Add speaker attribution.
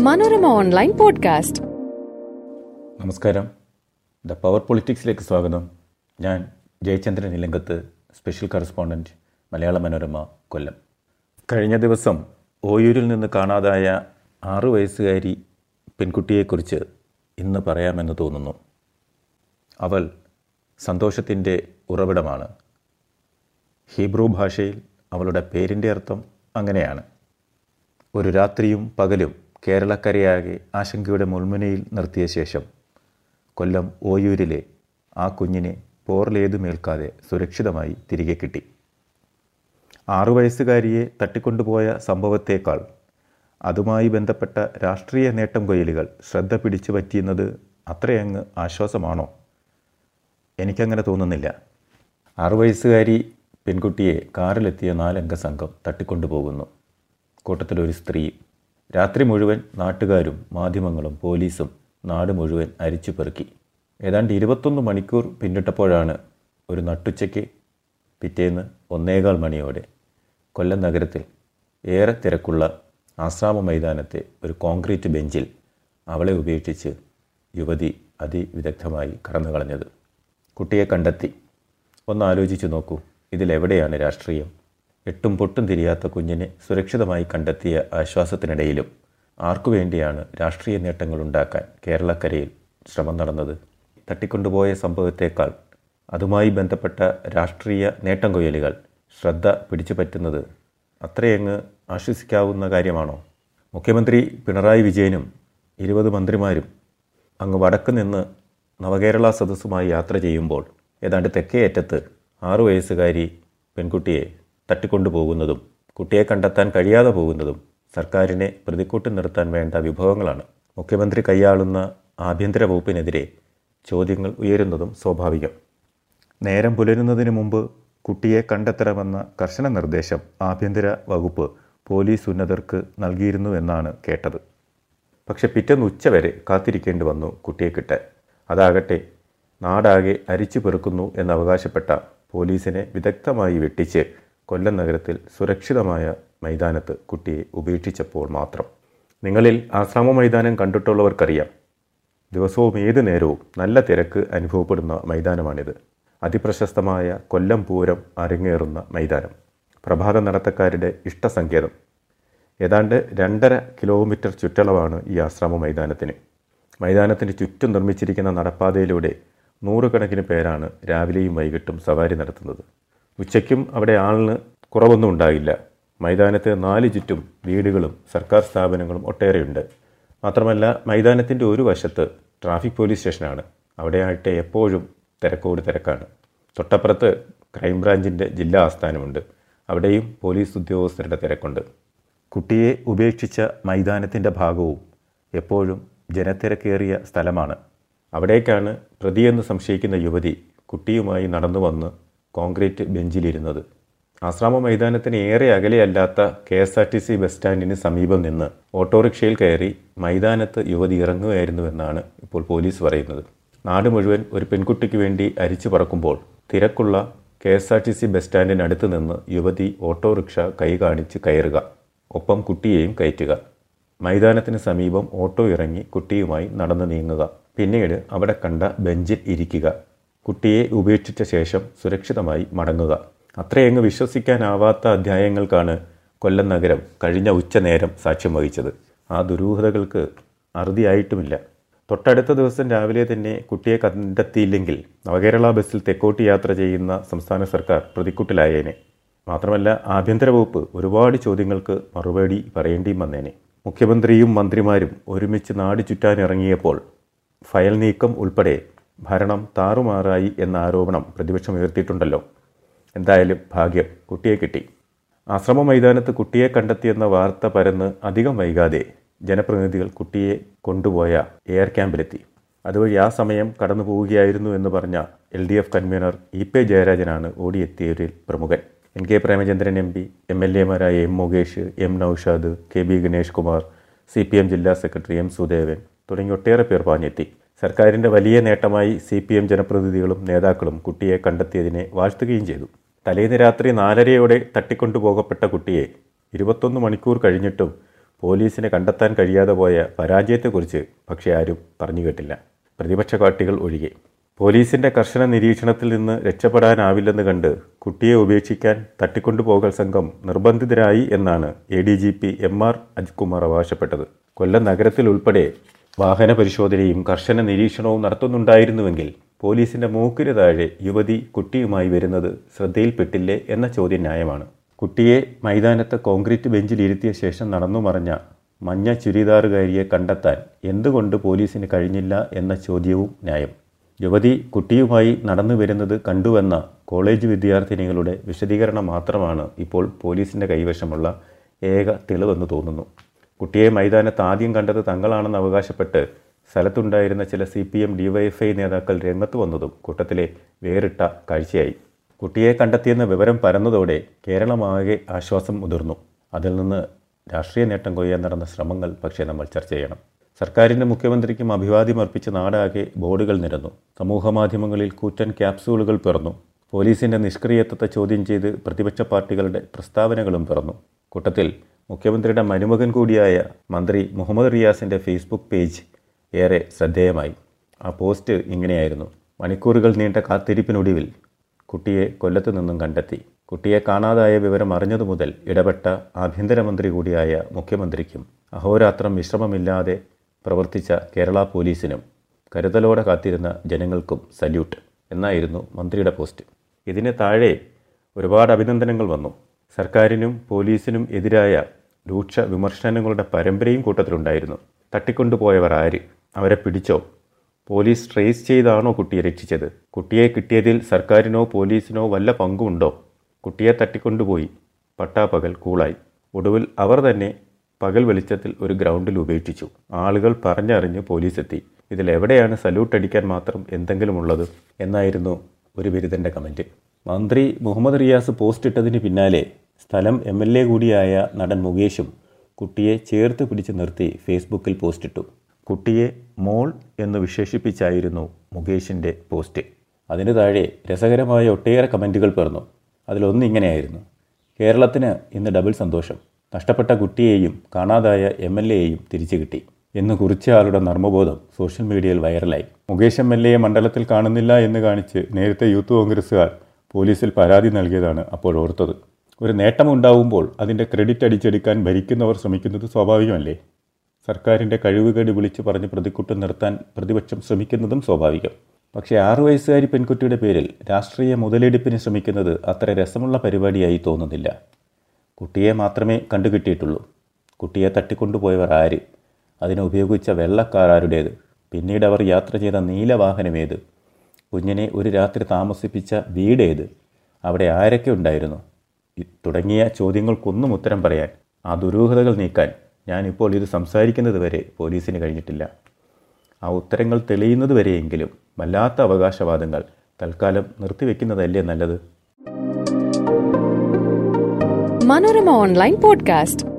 Speaker 1: Manorama online podcast.
Speaker 2: നമസ്കാരം. The power പൊളിറ്റിക്സിലേക്ക് സ്വാഗതം. ഞാൻ ജയചന്ദ്രൻ ഇലങ്കത്ത് സ്പെഷ്യൽ കറസ്പോണ്ടന്റ് മലയാള മനോരമ കൊല്ലം. കഴിഞ്ഞ ദിവസം ഓയൂരിൽ നിന്ന് കാണാതായ ആറു വയസ്സുകാരി പെൺകുട്ടിയെക്കുറിച്ച് ഇന്ന് പറയാമെന്ന് തോന്നുന്നു. അവൾ സന്തോഷത്തിന്റെ ഉറവിടമാണ്. ഹീബ്രു ഭാഷയിൽ അവളുടെ പേരിന്റെ അർത്ഥം അങ്ങനെയാണ്. ഒരു രാത്രിയും പകലും കേരളക്കരയാകെ ആശങ്കയുടെ മുൾമുനയിൽ നിർത്തിയ ശേഷം കൊല്ലം ഓയൂരിലെ ആ കുഞ്ഞിനെ പോർലേതുമേൽക്കാതെ സുരക്ഷിതമായി തിരികെ കിട്ടി. ആറു വയസ്സുകാരിയെ തട്ടിക്കൊണ്ടുപോയ സംഭവത്തേക്കാൾ അതുമായി ബന്ധപ്പെട്ട രാഷ്ട്രീയ നേട്ടം കൊയിലുകൾ ശ്രദ്ധ പിടിച്ചു പറ്റിയുന്നത് അത്രയങ്ങ് ആശ്വാസമാണോ? എനിക്കങ്ങനെ തോന്നുന്നില്ല. ആറു വയസ്സുകാരി പെൺകുട്ടിയെ കാറിലെത്തിയ നാലംഗ സംഘം തട്ടിക്കൊണ്ടുപോകുന്നു. കൂട്ടത്തിലൊരു സ്ത്രീ. രാത്രി മുഴുവൻ നാട്ടുകാരും മാധ്യമങ്ങളും പോലീസും നാട് മുഴുവൻ അരിച്ചു പെറുക്കി. ഏതാണ്ട് ഇരുപത്തൊന്ന് മണിക്കൂർ പിന്നിട്ടപ്പോഴാണ് ഒരു നട്ടുച്ചയ്ക്ക് പിറ്റേന്ന് ഒന്നേകാൽ മണിയോടെ കൊല്ലം നഗരത്തിൽ ഏറെ തിരക്കുള്ള ആശ്രാമ മൈതാനത്തെ ഒരു കോൺക്രീറ്റ് ബെഞ്ചിൽ അവളെ ഉപേക്ഷിച്ച് യുവതി അതിവിദഗ്ധമായി കടന്നു കളഞ്ഞത്. കുട്ടിയെ കണ്ടെത്തി. ഒന്ന് ആലോചിച്ചു നോക്കൂ ഇതിലെവിടെയാണ് രാഷ്ട്രീയം? എട്ടും പൊട്ടും തിരിയാത്ത കുഞ്ഞിനെ സുരക്ഷിതമായി കണ്ടെത്തിയ ആശ്വാസത്തിനിടയിലും ആർക്കുവേണ്ടിയാണ് രാഷ്ട്രീയ നേട്ടങ്ങൾ ഉണ്ടാക്കാൻ കേരളക്കരയിൽ ശ്രമം നടന്നത്? തട്ടിക്കൊണ്ടുപോയ സംഭവത്തേക്കാൾ അതുമായി ബന്ധപ്പെട്ട രാഷ്ട്രീയ നേട്ടം കൊയ്യലുകൾ ശ്രദ്ധ പിടിച്ചു പറ്റുന്നത് അത്രയങ്ങ് ആശ്വസിക്കാവുന്ന കാര്യമാണോ? മുഖ്യമന്ത്രി പിണറായി വിജയനും ഇരുപത് മന്ത്രിമാരും അങ്ങ് വടക്ക് നിന്ന് നവകേരള സദസ്സുമായി യാത്ര ചെയ്യുമ്പോൾ ഏതാണ്ട് തെക്കേ അറ്റത്ത് ആറു വയസ്സുകാരി പെൺകുട്ടിയെ തട്ടിക്കൊണ്ടുപോകുന്നതും കുട്ടിയെ കണ്ടെത്താൻ കഴിയാതെ പോകുന്നതും സർക്കാരിനെ പ്രതിക്കൂട്ടി നിർത്താൻ വേണ്ട വിഭവങ്ങളാണ്. മുഖ്യമന്ത്രി കൈയാളുന്ന ആഭ്യന്തര വകുപ്പിനെതിരെ ചോദ്യങ്ങൾ ഉയരുന്നതും സ്വാഭാവികം. നേരം പുലരുന്നതിന് മുമ്പ് കുട്ടിയെ കണ്ടെത്തണമെന്ന കർശന നിർദ്ദേശം ആഭ്യന്തര വകുപ്പ് പോലീസ് ഉന്നതർക്ക് നൽകിയിരുന്നു എന്നാണ് കേട്ടത്. പക്ഷെ പിറ്റേന്ന് ഉച്ചവരെ കാത്തിരിക്കേണ്ടി വന്നു കുട്ടിയെ കിട്ടാൻ. അതാകട്ടെ നാടാകെ അരിച്ചു പെറുക്കുന്നു എന്നവകാശപ്പെട്ട പോലീസിനെ വിദഗ്ധമായി വെട്ടിച്ച് കൊല്ലം നഗരത്തിൽ സുരക്ഷിതമായ മൈതാനത്ത് കുട്ടിയെ ഉപേക്ഷിച്ചപ്പോൾ മാത്രം. നിങ്ങളിൽ ആശ്രമ മൈതാനം കണ്ടിട്ടുള്ളവർക്കറിയാം. ദിവസവും ഏതു നേരവും നല്ല തിരക്ക് അനുഭവപ്പെടുന്ന മൈതാനമാണിത്. അതിപ്രശസ്തമായ കൊല്ലം പൂരം അരങ്ങേറുന്ന മൈതാനം. പ്രഭാത നടത്തക്കാരുടെ ഇഷ്ടസങ്കേതം. ഏതാണ്ട് രണ്ടര കിലോമീറ്റർ ചുറ്റളവാണ് ഈ ആശ്രമ മൈതാനത്തിന്. മൈതാനത്തിന് ചുറ്റും നിർമ്മിച്ചിരിക്കുന്ന നടപ്പാതയിലൂടെ നൂറുകണക്കിന് പേരാണ് രാവിലെയും വൈകിട്ടും സവാരി നടത്തുന്നത്. ഉച്ചയ്ക്കും അവിടെ ആളിന് കുറവൊന്നും ഉണ്ടാകില്ല മൈതാനത്ത് നാല് ചുറ്റും വീടുകളും സർക്കാർ സ്ഥാപനങ്ങളും ഒട്ടേറെയുണ്ട്. മാത്രമല്ല മൈതാനത്തിന്റെ ഒരു വശത്ത് ട്രാഫിക് പോലീസ് സ്റ്റേഷനാണ്. അവിടെയായിട്ട് എപ്പോഴും തിരക്കോട് തിരക്കാണ്. തൊട്ടപ്പുറത്ത് ക്രൈംബ്രാഞ്ചിന്റെ ജില്ലാ ആസ്ഥാനമുണ്ട്. അവിടെയും പോലീസ് ഉദ്യോഗസ്ഥരുടെ തിരക്കുണ്ട്. കുട്ടിയെ ഉപേക്ഷിച്ച മൈതാനത്തിന്റെ ഭാഗവും എപ്പോഴും ജനത്തിരക്കേറിയ സ്ഥലമാണ്. അവിടേക്കാണ് പ്രതിയെന്ന് സംശയിക്കുന്ന യുവതി കുട്ടിയുമായി നടന്നു വന്ന് കോൺക്രീറ്റ് ബെഞ്ചിലിരുന്നത്. ആശ്രാമ മൈതാനത്തിന് ഏറെ അകലെയല്ലാത്ത K S R T C bus സ്റ്റാൻഡിന് സമീപം നിന്ന് ഓട്ടോറിക്ഷയിൽ കയറി മൈതാനത്ത് യുവതി ഇറങ്ങുകയായിരുന്നുവെന്നാണ് ഇപ്പോൾ പോലീസ് പറയുന്നത്. നാട് മുഴുവൻ ഒരു പെൺകുട്ടിക്ക് വേണ്ടി അരിച്ചു പറക്കുമ്പോൾ തിരക്കുള്ള K S R T C bus സ്റ്റാൻഡിനടുത്ത് നിന്ന് യുവതി ഓട്ടോറിക്ഷ കൈ കാണിച്ച് കയറുക ഒപ്പം കുട്ടിയെയും കയറ്റുക. മൈതാനത്തിന് സമീപം ഓട്ടോ ഇറങ്ങി കുട്ടിയുമായി നടന്നു നീങ്ങുക. പിന്നീട് അവിടെ കണ്ട ബെഞ്ചിൽ ഇരിക്കുക. കുട്ടിയെ ഉപേക്ഷിച്ച ശേഷം സുരക്ഷിതമായി മടങ്ങുക. അത്രയങ്ങ് വിശ്വസിക്കാനാവാത്ത അധ്യായങ്ങൾക്കാണ് കൊല്ലം നഗരം കഴിഞ്ഞ ഉച്ചനേരം സാക്ഷ്യം വഹിച്ചത്. ആ ദുരൂഹതകൾക്ക് അറുതിയായിട്ടുമില്ല. തൊട്ടടുത്ത ദിവസം രാവിലെ തന്നെ കുട്ടിയെ കണ്ടെത്തിയില്ലെങ്കിൽ നവകേരള ബസ്സിൽ തെക്കോട്ട് യാത്ര ചെയ്യുന്ന സംസ്ഥാന സർക്കാർ പ്രതിക്കുട്ടിലായേനെ. മാത്രമല്ല ആഭ്യന്തര വകുപ്പ് ഒരുപാട് ചോദ്യങ്ങൾക്ക് മറുപടി പറയേണ്ടിയും വന്നേനെ. മുഖ്യമന്ത്രിയും മന്ത്രിമാരും ഒരുമിച്ച് നാട് ചുറ്റാനിറങ്ങിയപ്പോൾ ഫയൽ നീക്കം ഉൾപ്പെടെ ഭരണം താറുമാറായി എന്ന ആരോപണം പ്രതിപക്ഷം ഉയർത്തിയിട്ടുണ്ടല്ലോ. എന്തായാലും ഭാഗ്യം കുട്ടിയെ കിട്ടി. ആശ്രമ മൈതാനത്ത് കുട്ടിയെ കണ്ടെത്തിയെന്ന വാർത്ത പരന്ന് അധികം വൈകാതെ ജനപ്രതിനിധികൾ കുട്ടിയെ കൊണ്ടുപോയ എയർ ക്യാമ്പിലെത്തി. അതുവഴി ആ സമയം കടന്നു പോവുകയായിരുന്നു എന്ന് പറഞ്ഞ L D F convener E P ജയരാജനാണ് ഓടിയെത്തിയവരിൽ പ്രമുഖൻ. N K Premachandran M P M L എമാരായ M Mukesh M Noushad K B Ganesh Kumar C P M ജില്ലാ സെക്രട്ടറി എം സുദേവൻ തുടങ്ങി ഒട്ടേറെ പേർ പാഞ്ഞെത്തി. സർക്കാരിന്റെ വലിയ നേട്ടമായി സി പി എം ജനപ്രതിനിധികളും നേതാക്കളും കുട്ടിയെ കണ്ടെത്തിയതിനെ വാഴ്ത്തുകയും ചെയ്തു. തലേന്ന് രാത്രി നാലരയോടെ തട്ടിക്കൊണ്ടുപോകപ്പെട്ട കുട്ടിയെ ഇരുപത്തൊന്ന് മണിക്കൂർ കഴിഞ്ഞിട്ടും പോലീസിനെ കണ്ടെത്താൻ കഴിയാതെ പോയ പരാജയത്തെക്കുറിച്ച് പക്ഷേ ആരും പറഞ്ഞു കേട്ടില്ല. പ്രതിപക്ഷ പാർട്ടികൾ ഒഴികെ. പോലീസിന്റെ കർശന നിരീക്ഷണത്തിൽ നിന്ന് രക്ഷപ്പെടാനാവില്ലെന്ന് കണ്ട് കുട്ടിയെ ഉപേക്ഷിക്കാൻ തട്ടിക്കൊണ്ടുപോകൽ സംഘം നിർബന്ധിതരായി എന്നാണ് A D G P M R Ajkumar അവകാശപ്പെട്ടത്. കൊല്ലം നഗരത്തിൽ ഉൾപ്പെടെ വാഹന പരിശോധനയും കർശന നിരീക്ഷണവും നടത്തുന്നുണ്ടായിരുന്നുവെങ്കിൽ പോലീസിന്റെ മൂക്കിന് താഴെ യുവതി കുട്ടിയുമായി വരുന്നത് ശ്രദ്ധയിൽപ്പെട്ടില്ലേ എന്ന ചോദ്യം ന്യായമാണ് കുട്ടിയെ മൈതാനത്ത് കോൺക്രീറ്റ് ബെഞ്ചിൽ ഇരുത്തിയ ശേഷം നടന്നു മറഞ്ഞ മഞ്ഞ ചുരിദാറുകാരിയെ കണ്ടെത്താൻ എന്തുകൊണ്ട് പോലീസിന് കഴിഞ്ഞില്ല എന്ന ചോദ്യവും ന്യായം. യുവതി കുട്ടിയുമായി നടന്നു വരുന്നത് കണ്ടുവെന്ന കോളേജ് വിദ്യാർത്ഥിനികളുടെ വിശദീകരണം മാത്രമാണ് ഇപ്പോൾ പോലീസിന്റെ കൈവശമുള്ള ഏക തെളിവെന്ന് തോന്നുന്നു. കുട്ടിയെ മൈതാനത്ത് ആദ്യം കണ്ടത് തങ്ങളാണെന്ന് അവകാശപ്പെട്ട് സ്ഥലത്തുണ്ടായിരുന്ന ചില സി പി എം ഡിവൈഎഫ്ഐ നേതാക്കൾ രംഗത്ത് വന്നതും കൂട്ടത്തിലെ വേറിട്ട കാഴ്ചയായി. കുട്ടിയെ കണ്ടെത്തിയെന്ന വിവരം പരന്നതോടെ കേരളമാകെ ആശ്വാസം മുതിർന്നു. അതിൽ നിന്ന് രാഷ്ട്രീയ നേട്ടം കൊയ്യാൻ നടന്ന ശ്രമങ്ങൾ പക്ഷേ നമ്മൾ ചർച്ച ചെയ്യണം. സർക്കാരിന്റെ മുഖ്യമന്ത്രിക്കും അഭിവാദ്യം അർപ്പിച്ച നാടാകെ ബോർഡുകൾ നിരന്നു. സമൂഹമാധ്യമങ്ങളിൽ കൂറ്റൻ ക്യാപ്സൂളുകൾ പിറന്നു. പോലീസിന്റെ നിഷ്ക്രിയത്വത്തെ ചോദ്യം ചെയ്ത് പ്രതിപക്ഷ പാർട്ടികളുടെ പ്രസ്താവനകളും പിറന്നു. കൂട്ടത്തിൽ മുഖ്യമന്ത്രിയുടെ മരുമകൻ കൂടിയായ മന്ത്രി മുഹമ്മദ് റിയാസിന്റെ ഫേസ്ബുക്ക് പേജ് ഏറെ ശ്രദ്ധേയമായി. ആ പോസ്റ്റ് ഇങ്ങനെയായിരുന്നു. മണിക്കൂറുകൾ നീണ്ട കാത്തിരിപ്പിനൊടുവിൽ കുട്ടിയെ കൊല്ലത്തു നിന്നും കണ്ടെത്തി. കുട്ടിയെ കാണാതായ വിവരം അറിഞ്ഞതു മുതൽ ഇടപെട്ട ആഭ്യന്തരമന്ത്രി കൂടിയായ മുഖ്യമന്ത്രിക്കും അഹോരാത്രം വിശ്രമമില്ലാതെ പ്രവർത്തിച്ച കേരള പോലീസിനും കരുതലോടെ കാത്തിരുന്ന ജനങ്ങൾക്കും സല്യൂട്ട് എന്നായിരുന്നു മന്ത്രിയുടെ പോസ്റ്റ്. ഇതിന് താഴെ ഒരുപാട് അഭിനന്ദനങ്ങൾ വന്നു. സർക്കാരിനും പോലീസിനും എതിരായ രൂക്ഷ വിമർശനങ്ങളുടെ പരമ്പരയും കൂട്ടത്തിലുണ്ടായിരുന്നു. തട്ടിക്കൊണ്ടുപോയവർ ആര്? അവരെ പിടിച്ചോ? പോലീസ് ട്രേസ് ചെയ്താണോ കുട്ടിയെ രക്ഷിച്ചത്? കുട്ടിയെ കിട്ടിയതിൽ സർക്കാരിനോ പോലീസിനോ വല്ല പങ്കുമുണ്ടോ? കുട്ടിയെ തട്ടിക്കൊണ്ടുപോയി. പട്ടാപ്പകൽ കൂളായി. ഒടുവിൽ അവർ തന്നെ പകൽ വെളിച്ചത്തിൽ ഒരു ഗ്രൗണ്ടിൽ ഉപേക്ഷിച്ചു. ആളുകൾ പറഞ്ഞറിഞ്ഞ് പോലീസ് എത്തി ഇതിൽ എവിടെയാണ് സല്യൂട്ട് അടിക്കാൻ മാത്രം എന്തെങ്കിലും ഉള്ളത് എന്നായിരുന്നു ഒരു ബിരുദന്റെ കമന്റ് മന്ത്രി മുഹമ്മദ് റിയാസ് പോസ്റ്റ് ഇട്ടതിന് പിന്നാലെ സ്ഥലം എം എൽ എ കൂടിയായ നടൻ മുകേഷും കുട്ടിയെ ചേർത്ത് പിടിച്ച് നിർത്തി ഫേസ്ബുക്കിൽ പോസ്റ്റിട്ടു. കുട്ടിയെ മോൾ എന്ന് വിശേഷിപ്പിച്ചായിരുന്നു മുകേഷിന്റെ പോസ്റ്റ്. അതിന് താഴെ രസകരമായ ഒട്ടേറെ കമന്റുകൾ പിറന്നു അതിലൊന്നിങ്ങനെയായിരുന്നു കേരളത്തിന് ഇന്ന് ഡബിൾ സന്തോഷം. നഷ്ടപ്പെട്ട കുട്ടിയെയും കാണാതായ എം എൽ എയെയും തിരിച്ചു കിട്ടി എന്ന് കുറിച്ച ആളുടെ നർമ്മബോധം സോഷ്യൽ മീഡിയയിൽ വൈറലായി. മുകേഷ് എം എൽ എയെ മണ്ഡലത്തിൽ കാണുന്നില്ല എന്ന് കാണിച്ച് നേരത്തെ യൂത്ത് കോൺഗ്രസ്സുകാർ പോലീസിൽ പരാതി നൽകിയതാണ് അപ്പോൾ ഓർത്തത്. ഒരു നേട്ടമുണ്ടാവുമ്പോൾ അതിന്റെ ക്രെഡിറ്റ് അടിച്ചെടുക്കാൻ ഭരിക്കുന്നവർ ശ്രമിക്കുന്നത് സ്വാഭാവികമല്ലേ? സർക്കാരിന്റെ കഴിവുകേട് വിളിച്ചു പറഞ്ഞ് പ്രതിക്കുട്ടം നിർത്താൻ പ്രതിപക്ഷം ശ്രമിക്കുന്നതും സ്വാഭാവികം. പക്ഷേ ആറു വയസ്സുകാരി പെൺകുട്ടിയുടെ പേരിൽ രാഷ്ട്രീയ മുതലെടുപ്പിന് ശ്രമിക്കുന്നത് അത്ര രസമുള്ള പരിപാടിയായി തോന്നുന്നില്ല. കുട്ടിയെ മാത്രമേ കണ്ടുകിട്ടിയിട്ടുള്ളൂ. കുട്ടിയെ തട്ടിക്കൊണ്ടുപോയവർ ആര്? അതിനെ ഉപയോഗിച്ച വെള്ളക്കാർ ആരുടേത്? പിന്നീട് അവർ യാത്ര ചെയ്ത നീലവാഹനമേത്? കുഞ്ഞിനെ ഒരു രാത്രി താമസിപ്പിച്ച വീടേത്? അവിടെ ആരൊക്കെ ഉണ്ടായിരുന്നു? തുടങ്ങിയ ചോദ്യങ്ങൾക്കൊന്നും ഉത്തരം പറയാൻ ആ ദുരൂഹതകൾ നീക്കാൻ ഞാനിപ്പോൾ ഇത് സംസാരിക്കുന്നത് വരെ പോലീസിന് കഴിഞ്ഞിട്ടില്ല. ആ ഉത്തരങ്ങൾ തെളിയുന്നത് വരെയെങ്കിലും വല്ലാത്ത അവകാശവാദങ്ങൾ തൽക്കാലം നിർത്തിവെക്കുന്നതല്ലേ നല്ലത്?
Speaker 1: Manorama online podcast.